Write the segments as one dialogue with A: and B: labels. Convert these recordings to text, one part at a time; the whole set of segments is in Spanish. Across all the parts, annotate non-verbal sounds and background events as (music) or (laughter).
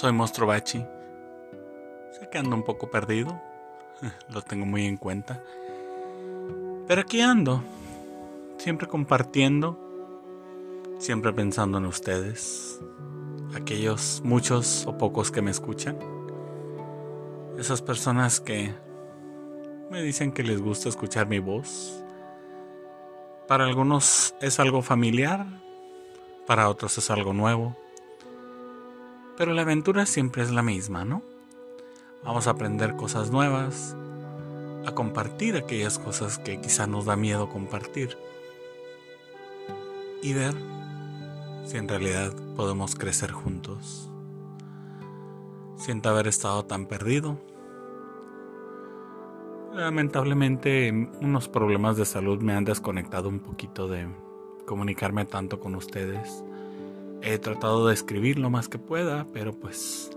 A: soy Monstro Bachi. Sé que ando un poco perdido, (laughs) lo tengo muy en cuenta. Pero aquí ando, siempre compartiendo, siempre pensando en ustedes, aquellos muchos o pocos que me escuchan, esas personas que me dicen que les gusta escuchar mi voz. Para algunos es algo familiar, para otros es algo nuevo. Pero la aventura siempre es la misma, ¿no? Vamos a aprender cosas nuevas, a compartir aquellas cosas que quizá nos da miedo compartir y ver si en realidad podemos crecer juntos. Siento haber estado tan perdido. Lamentablemente unos problemas de salud me han desconectado un poquito de comunicarme tanto con ustedes. He tratado de escribir lo más que pueda, pero pues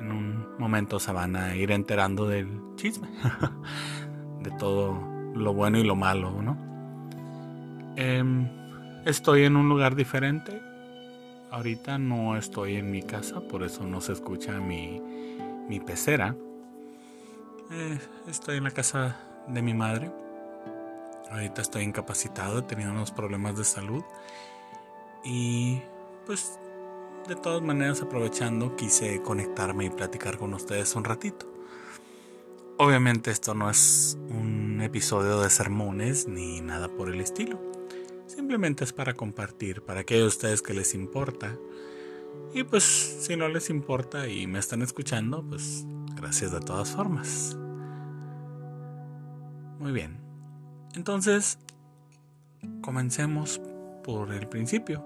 A: en un momento se van a ir enterando del chisme, (laughs) de todo lo bueno y lo malo, ¿no? Em, estoy en un lugar diferente. Ahorita no estoy en mi casa, por eso no se escucha mi, mi pecera. Eh, estoy en la casa de mi madre. Ahorita estoy incapacitado, he tenido unos problemas de salud y pues de todas maneras aprovechando quise conectarme y platicar con ustedes un ratito. Obviamente esto no es un episodio de sermones ni nada por el estilo. Simplemente es para compartir, para aquellos de ustedes que les importa. Y pues si no les importa y me están escuchando, pues gracias de todas formas. Muy bien. Entonces, comencemos por el principio.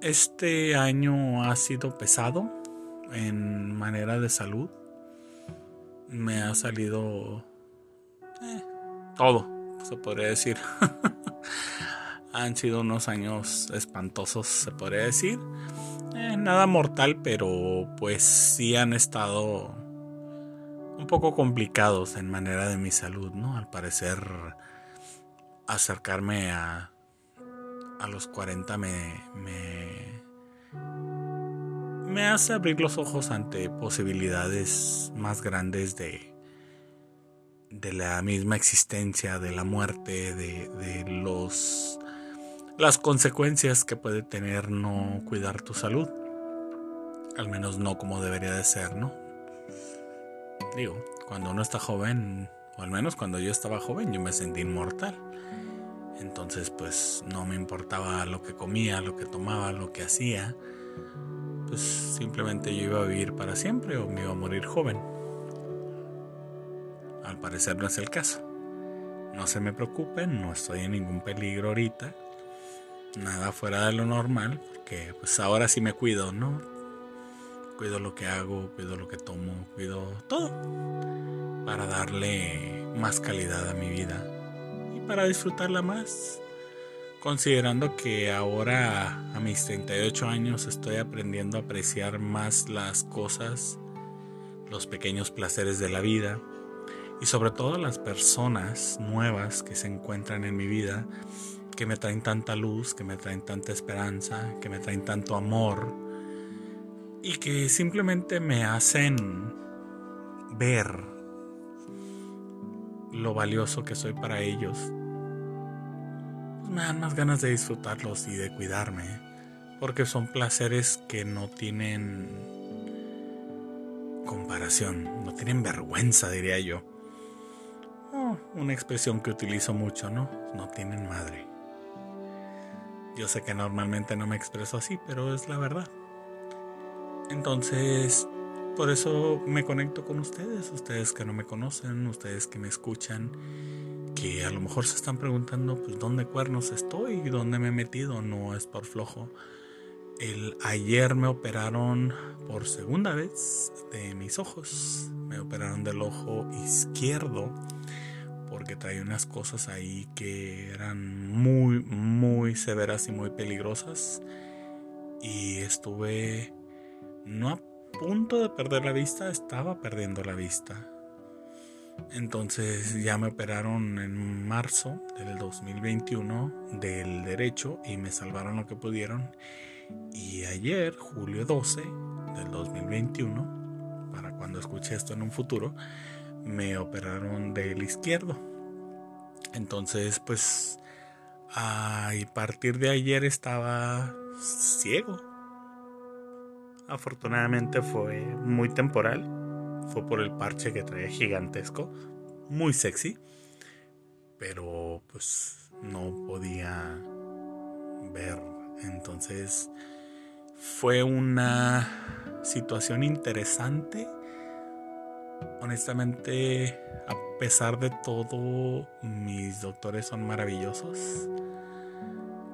A: Este año ha sido pesado en manera de salud. Me ha salido eh, todo, se podría decir. (laughs) Han sido unos años espantosos, se podría decir. Eh, nada mortal, pero pues sí han estado un poco complicados en manera de mi salud, ¿no? Al parecer acercarme a a los 40 me, me, me hace abrir los ojos ante posibilidades más grandes de, de la misma existencia, de la muerte, de, de los las consecuencias que puede tener no cuidar tu salud. Al menos no como debería de ser, ¿no? Digo, cuando uno está joven, o al menos cuando yo estaba joven, yo me sentí inmortal. Entonces pues no me importaba lo que comía, lo que tomaba, lo que hacía. Pues simplemente yo iba a vivir para siempre o me iba a morir joven. Al parecer no es el caso. No se me preocupen, no estoy en ningún peligro ahorita. Nada fuera de lo normal, porque pues ahora sí me cuido, ¿no? Cuido lo que hago, cuido lo que tomo, cuido todo. Para darle más calidad a mi vida para disfrutarla más. Considerando que ahora a mis 38 años estoy aprendiendo a apreciar más las cosas, los pequeños placeres de la vida y sobre todo las personas nuevas que se encuentran en mi vida, que me traen tanta luz, que me traen tanta esperanza, que me traen tanto amor y que simplemente me hacen ver lo valioso que soy para ellos, me dan más ganas de disfrutarlos y de cuidarme, porque son placeres que no tienen comparación, no tienen vergüenza, diría yo. Una expresión que utilizo mucho, ¿no? No tienen madre. Yo sé que normalmente no me expreso así, pero es la verdad. Entonces, por eso me conecto con ustedes, ustedes que no me conocen, ustedes que me escuchan, que a lo mejor se están preguntando, pues, ¿dónde cuernos estoy? ¿Dónde me he metido? No es por flojo. El, ayer me operaron por segunda vez de mis ojos. Me operaron del ojo izquierdo porque traía unas cosas ahí que eran muy, muy severas y muy peligrosas. Y estuve no a punto de perder la vista, estaba perdiendo la vista. Entonces ya me operaron en marzo del 2021 del derecho y me salvaron lo que pudieron. Y ayer, julio 12 del 2021, para cuando escuche esto en un futuro, me operaron del izquierdo. Entonces, pues, a partir de ayer estaba ciego. Afortunadamente fue muy temporal. Fue por el parche que traía gigantesco. Muy sexy. Pero pues no podía ver. Entonces fue una situación interesante. Honestamente, a pesar de todo, mis doctores son maravillosos.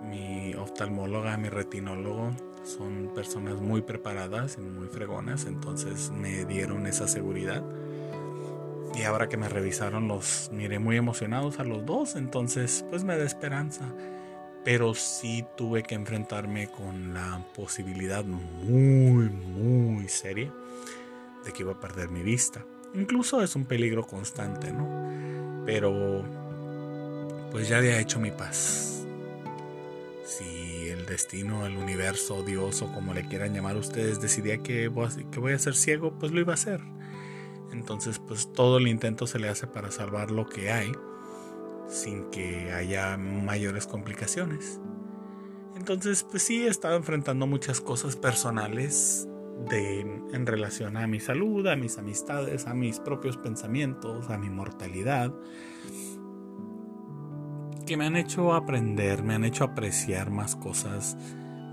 A: Mi oftalmóloga, mi retinólogo son personas muy preparadas y muy fregonas, entonces me dieron esa seguridad. Y ahora que me revisaron los miré muy emocionados a los dos, entonces pues me da esperanza. Pero sí tuve que enfrentarme con la posibilidad muy, muy seria de que iba a perder mi vista. Incluso es un peligro constante, ¿no? Pero pues ya había hecho mi paz. El destino, el universo, Dios o como le quieran llamar ustedes decidía que voy a ser ciego, pues lo iba a hacer. Entonces pues todo el intento se le hace para salvar lo que hay sin que haya mayores complicaciones. Entonces pues sí he estado enfrentando muchas cosas personales de, en relación a mi salud, a mis amistades, a mis propios pensamientos, a mi mortalidad, que me han hecho aprender, me han hecho apreciar más cosas,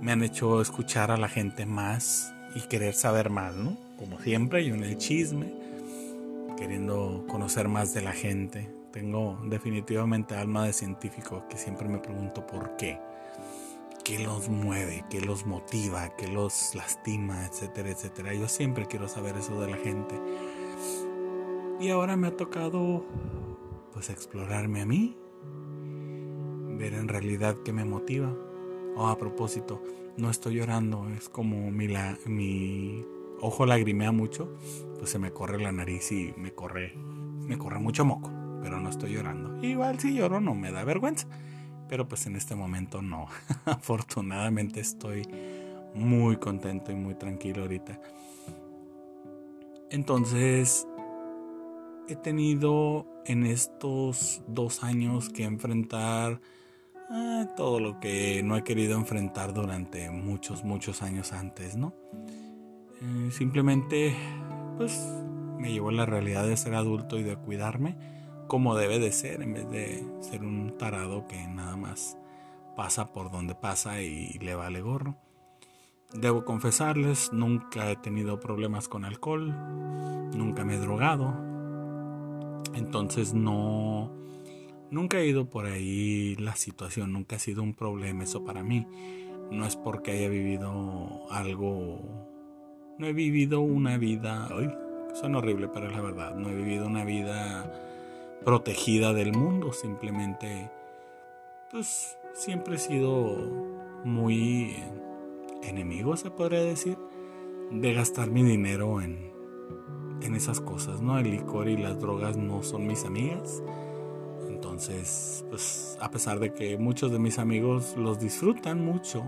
A: me han hecho escuchar a la gente más y querer saber más, ¿no? Como siempre, yo en el chisme, queriendo conocer más de la gente. Tengo definitivamente alma de científico que siempre me pregunto por qué qué los mueve, qué los motiva, qué los lastima, etcétera, etcétera. Yo siempre quiero saber eso de la gente. Y ahora me ha tocado pues explorarme a mí, ver en realidad qué me motiva. Oh, a propósito, no estoy llorando, es como mi, la, mi ojo lagrimea mucho, pues se me corre la nariz y me corre, me corre mucho moco, pero no estoy llorando. Igual si lloro no me da vergüenza pero pues en este momento no. (laughs) Afortunadamente estoy muy contento y muy tranquilo ahorita. Entonces, he tenido en estos dos años que enfrentar eh, todo lo que no he querido enfrentar durante muchos, muchos años antes, ¿no? Eh, simplemente, pues, me llevó la realidad de ser adulto y de cuidarme como debe de ser, en vez de ser un tarado que nada más pasa por donde pasa y le vale gorro. Debo confesarles, nunca he tenido problemas con alcohol, nunca me he drogado, entonces no, nunca he ido por ahí la situación, nunca ha sido un problema eso para mí. No es porque haya vivido algo, no he vivido una vida, ay, suena horrible, pero es la verdad, no he vivido una vida protegida del mundo, simplemente pues siempre he sido muy enemigo, se podría decir, de gastar mi dinero en, en esas cosas, ¿no? El licor y las drogas no son mis amigas. Entonces, pues a pesar de que muchos de mis amigos los disfrutan mucho,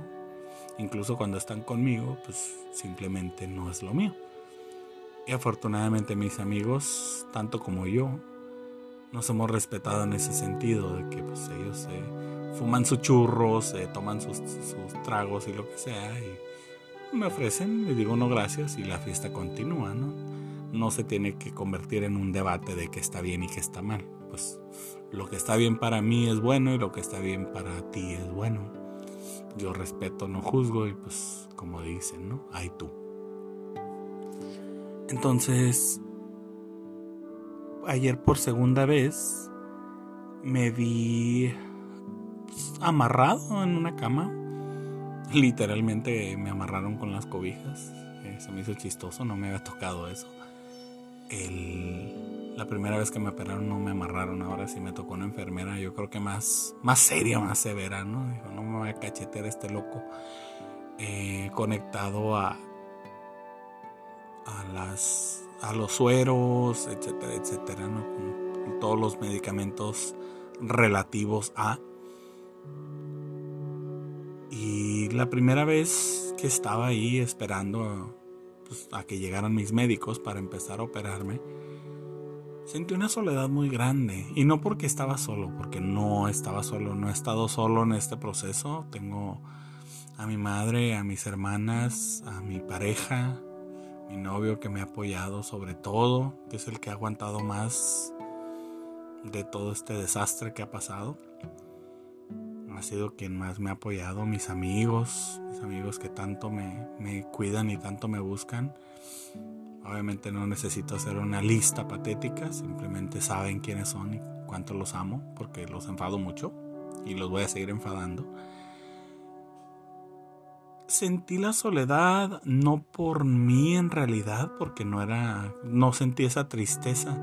A: incluso cuando están conmigo, pues simplemente no es lo mío. Y afortunadamente mis amigos, tanto como yo, nos hemos respetado en ese sentido, de que pues, ellos se fuman sus churros, se toman sus, tragos y lo que sea, y me ofrecen, les digo no gracias y la fiesta continúa, ¿no? No se tiene que convertir en un debate de qué está bien y qué está mal. Pues lo que está bien para mí es bueno y lo que está bien para ti es bueno. Yo respeto, no juzgo y pues como dicen, ¿no? Hay tú. Entonces, ayer por segunda vez me vi amarrado en una cama. Literalmente me amarraron con las cobijas. Eh, se me hizo chistoso, no me había tocado eso. La primera vez que me operaron no me amarraron, ahora sí me tocó una enfermera, yo creo que más, más seria, más severa, ¿no? Dijo, no me voy a cachetear este loco. Eh, conectado a, a las a los sueros, etcétera, etcétera, ¿no? Con todos los medicamentos relativos a. Y la primera vez que estaba ahí esperando pues, a que llegaran mis médicos para empezar a operarme, sentí una soledad muy grande. Y no porque estaba solo, porque no estaba solo, no he estado solo en este proceso. Tengo a mi madre, a mis hermanas, a mi pareja, mi novio que me ha apoyado sobre todo, que es el que ha aguantado más de todo este desastre que ha pasado. Ha sido quien más me ha apoyado, mis amigos, mis amigos que tanto me, me cuidan y tanto me buscan. Obviamente no necesito hacer una lista patética, simplemente saben quiénes son y cuánto los amo, porque los enfado mucho y los voy a seguir enfadando sentí la soledad no por mí en realidad, porque no era, no sentí esa tristeza.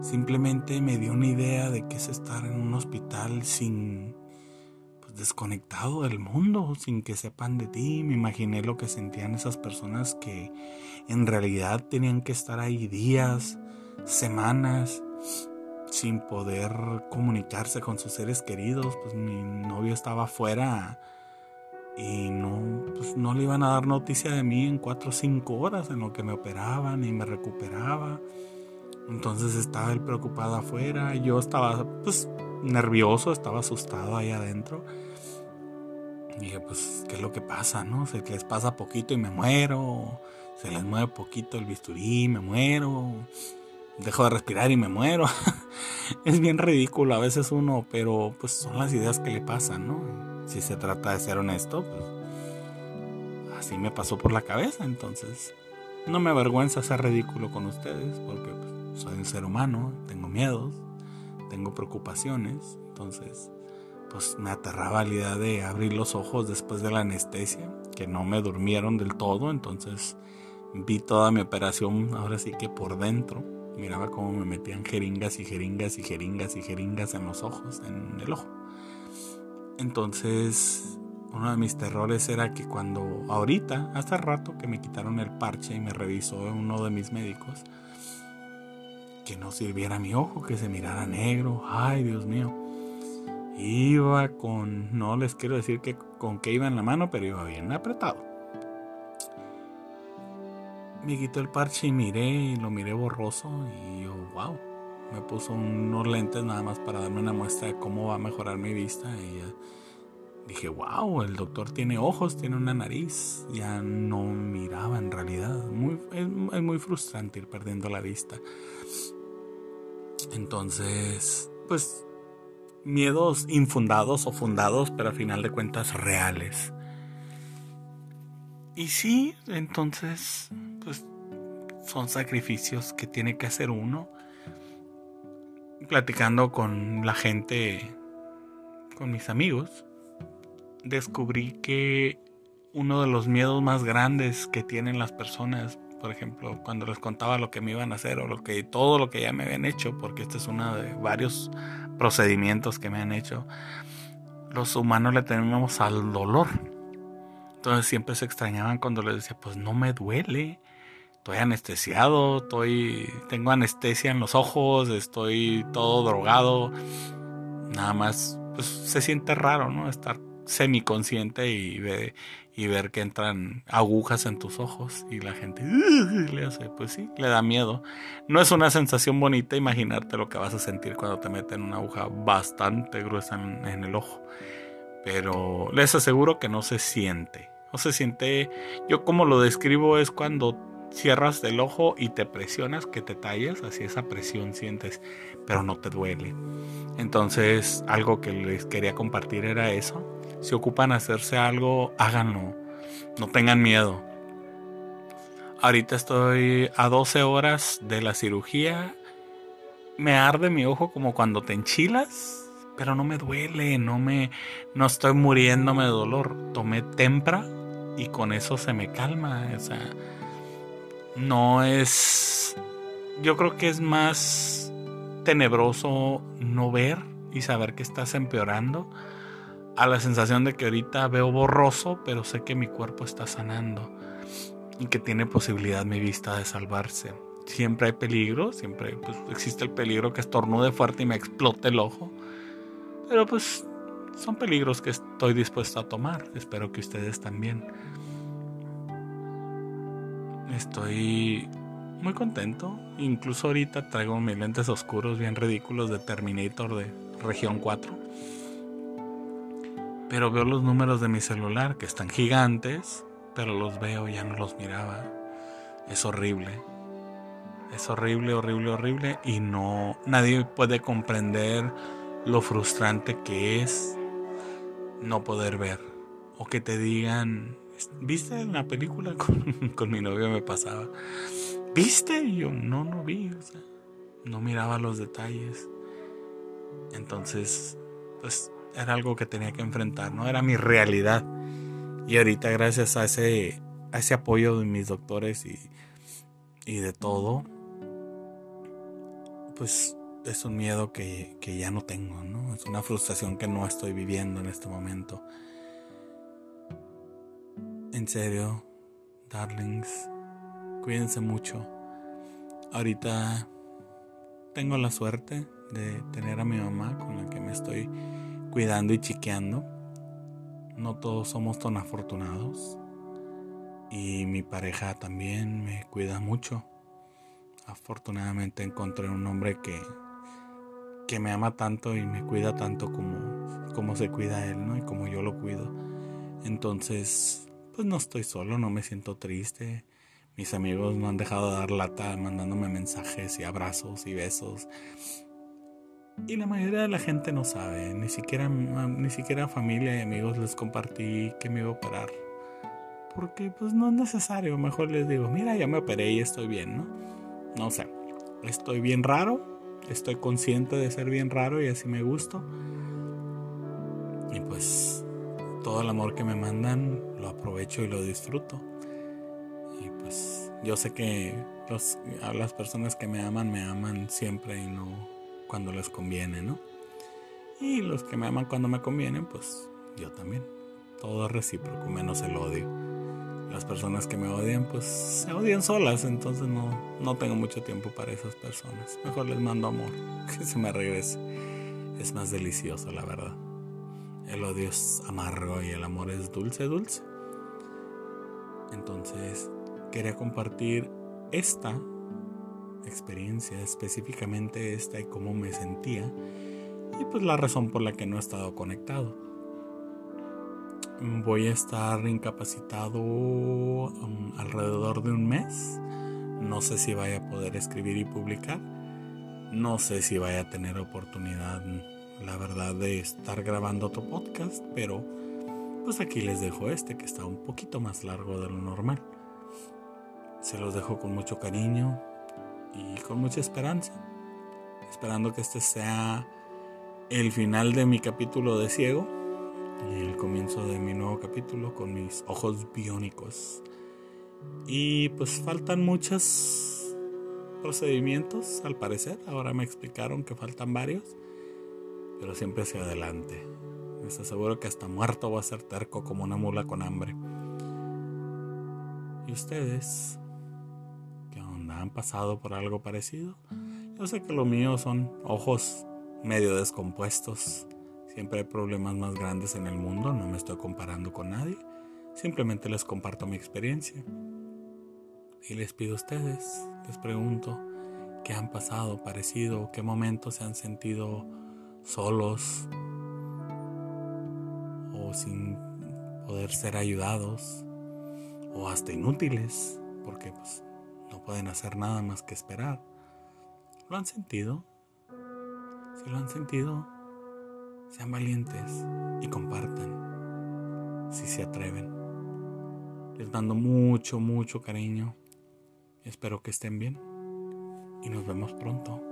A: Simplemente me dio una idea de que es estar en un hospital sin, desconectado del mundo, sin que sepan de ti. Me imaginé lo que sentían esas personas que en realidad tenían que estar ahí días, semanas, sin poder comunicarse con sus seres queridos. Pues mi novio estaba afuera y no, pues no le iban a dar noticia de mí en cuatro o cinco horas en lo que me operaban y me recuperaba. Entonces estaba él preocupado afuera, yo estaba pues nervioso, estaba asustado ahí adentro. Y dije, pues, ¿qué es lo que pasa, no? Se les pasa poquito y me muero, se les mueve poquito el bisturí y me muero, dejo de respirar y me muero. (laughs) es bien ridículo a veces uno, pero pues son las ideas que le pasan, ¿no? si se trata de ser honesto, pues así me pasó por la cabeza. Entonces, no me avergüenza ser ridículo con ustedes, porque pues, soy un ser humano, tengo miedos, tengo preocupaciones. Entonces, pues me aterraba la idea de abrir los ojos después de la anestesia, que no me durmieron del todo. Entonces, vi toda mi operación, ahora sí que por dentro. Miraba cómo me metían jeringas y jeringas y jeringas y jeringas en los ojos, en el ojo. Entonces, uno de mis terrores era que cuando ahorita, hace rato que me quitaron el parche y me revisó uno de mis médicos, que no sirviera mi ojo, que se mirara negro, ay Dios mío. Iba con, no les quiero decir que con qué iba en la mano, pero iba bien apretado. Me quitó el parche y miré, y lo miré borroso y yo, wow me puso unos lentes nada más para darme una muestra de cómo va a mejorar mi vista y dije, wow, el doctor tiene ojos, tiene una nariz, ya no miraba en realidad, muy, es, muy frustrante ir perdiendo la vista. Entonces, pues miedos infundados o fundados, pero a final de cuentas reales. Y sí, entonces, pues son sacrificios que tiene que hacer uno platicando con la gente, con mis amigos, descubrí que uno de los miedos más grandes que tienen las personas, por ejemplo, cuando les contaba lo que me iban a hacer o lo que todo lo que ya me habían hecho, porque este es uno de varios procedimientos que me han hecho, los humanos le tenemos al dolor. Entonces siempre se extrañaban cuando les decía, pues no me duele estoy anestesiado, estoy, tengo anestesia en los ojos, estoy todo drogado. Nada más, pues se siente raro, ¿no? Estar semiconsciente y, ve, y ver que entran agujas en tus ojos y la gente (laughs) le hace, pues sí, le da miedo. No es una sensación bonita imaginarte lo que vas a sentir cuando te meten una aguja bastante gruesa en, en el ojo. Pero les aseguro que no se siente. No se siente, yo como lo describo es cuando cierras el ojo y te presionas que te talles, así esa presión sientes, pero no te duele. Entonces, algo que les quería compartir era eso. Si ocupan hacerse algo, háganlo. No tengan miedo. Ahorita estoy a 12 horas de la cirugía. Me arde mi ojo como cuando te enchilas, pero no me duele, no me no estoy muriéndome de dolor. Tomé tempra y con eso se me calma, o sea, no es... Yo creo que es más tenebroso no ver y saber que estás empeorando a la sensación de que ahorita veo borroso, pero sé que mi cuerpo está sanando y que tiene posibilidad mi vista de salvarse. Siempre hay peligro, siempre pues, existe el peligro que estornude fuerte y me explote el ojo. Pero pues son peligros que estoy dispuesto a tomar. Espero que ustedes también. Estoy muy contento. Incluso ahorita traigo mis lentes oscuros bien ridículos de Terminator de región 4. Pero veo los números de mi celular que están gigantes, pero los veo, ya no los miraba. Es horrible. Es horrible, horrible, horrible y no nadie puede comprender lo frustrante que es no poder ver o que te digan, ¿viste en la película (laughs) con, mi novio me pasaba? ¿Viste? Y yo no, no vi, no miraba los detalles. Entonces, pues era algo que tenía que enfrentar, no era mi realidad. Y ahorita gracias a ese, a ese apoyo de mis doctores y, y de todo, pues es un miedo que, que, ya no tengo, ¿no? Es una frustración que no estoy viviendo en este momento. En serio, darlings, cuídense mucho. Ahorita tengo la suerte de tener a mi mamá con la que me estoy cuidando y chiqueando. No todos somos tan afortunados. Y mi pareja también me cuida mucho. Afortunadamente encontré un hombre que, que me ama tanto y me cuida tanto como, como se cuida él, ¿no? Y como yo lo cuido. Entonces, pues no estoy solo, no me siento triste. Mis amigos no han dejado de dar lata mandándome mensajes y abrazos y besos. Y la mayoría de la gente no sabe, ni siquiera, ni siquiera familia y amigos les compartí que me iba a operar. Porque pues no es necesario, mejor les digo, mira, ya me operé y estoy bien, ¿no? No sé, estoy bien raro, estoy consciente de ser bien raro y así me gusto. Y pues todo el amor que me mandan lo aprovecho y lo disfruto. Y pues yo sé que los, las personas que me aman me aman siempre y no cuando les conviene, ¿no? Y los que me aman cuando me conviene, pues yo también. Todo es recíproco, menos el odio. Las personas que me odian, pues se odian solas, entonces no, no tengo mucho tiempo para esas personas. Mejor les mando amor, (laughs) que se me regrese. Es más delicioso, la verdad. El odio es amargo y el amor es dulce, dulce. Entonces, quería compartir esta experiencia, específicamente esta y cómo me sentía, y pues la razón por la que no he estado conectado. Voy a estar incapacitado um, alrededor de un mes. No sé si vaya a poder escribir y publicar. No sé si vaya a tener oportunidad, la verdad, de estar grabando otro podcast, pero pues aquí les dejo este que está un poquito más largo de lo normal. Se los dejo con mucho cariño, y con mucha esperanza, esperando que este sea el final de mi capítulo de ciego y el comienzo de mi nuevo capítulo con mis ojos biónicos. Y pues faltan muchos procedimientos al parecer, ahora me explicaron que faltan varios, pero siempre hacia adelante. Les aseguro que hasta muerto voy a ser terco como una mula con hambre. ¿Y ustedes? Han pasado por algo parecido. Yo sé que lo mío son ojos medio descompuestos. Siempre hay problemas más grandes en el mundo, no me estoy comparando con nadie. Simplemente les comparto mi experiencia. Y les pido a ustedes, les pregunto, ¿qué han pasado parecido? ¿Qué momentos se han sentido solos o sin poder ser ayudados o hasta inútiles? Porque pues no pueden hacer nada más que esperar. ¿Lo han sentido? Si lo han sentido, sean valientes y compartan si se atreven. Les mando mucho, mucho cariño. Espero que estén bien y nos vemos pronto.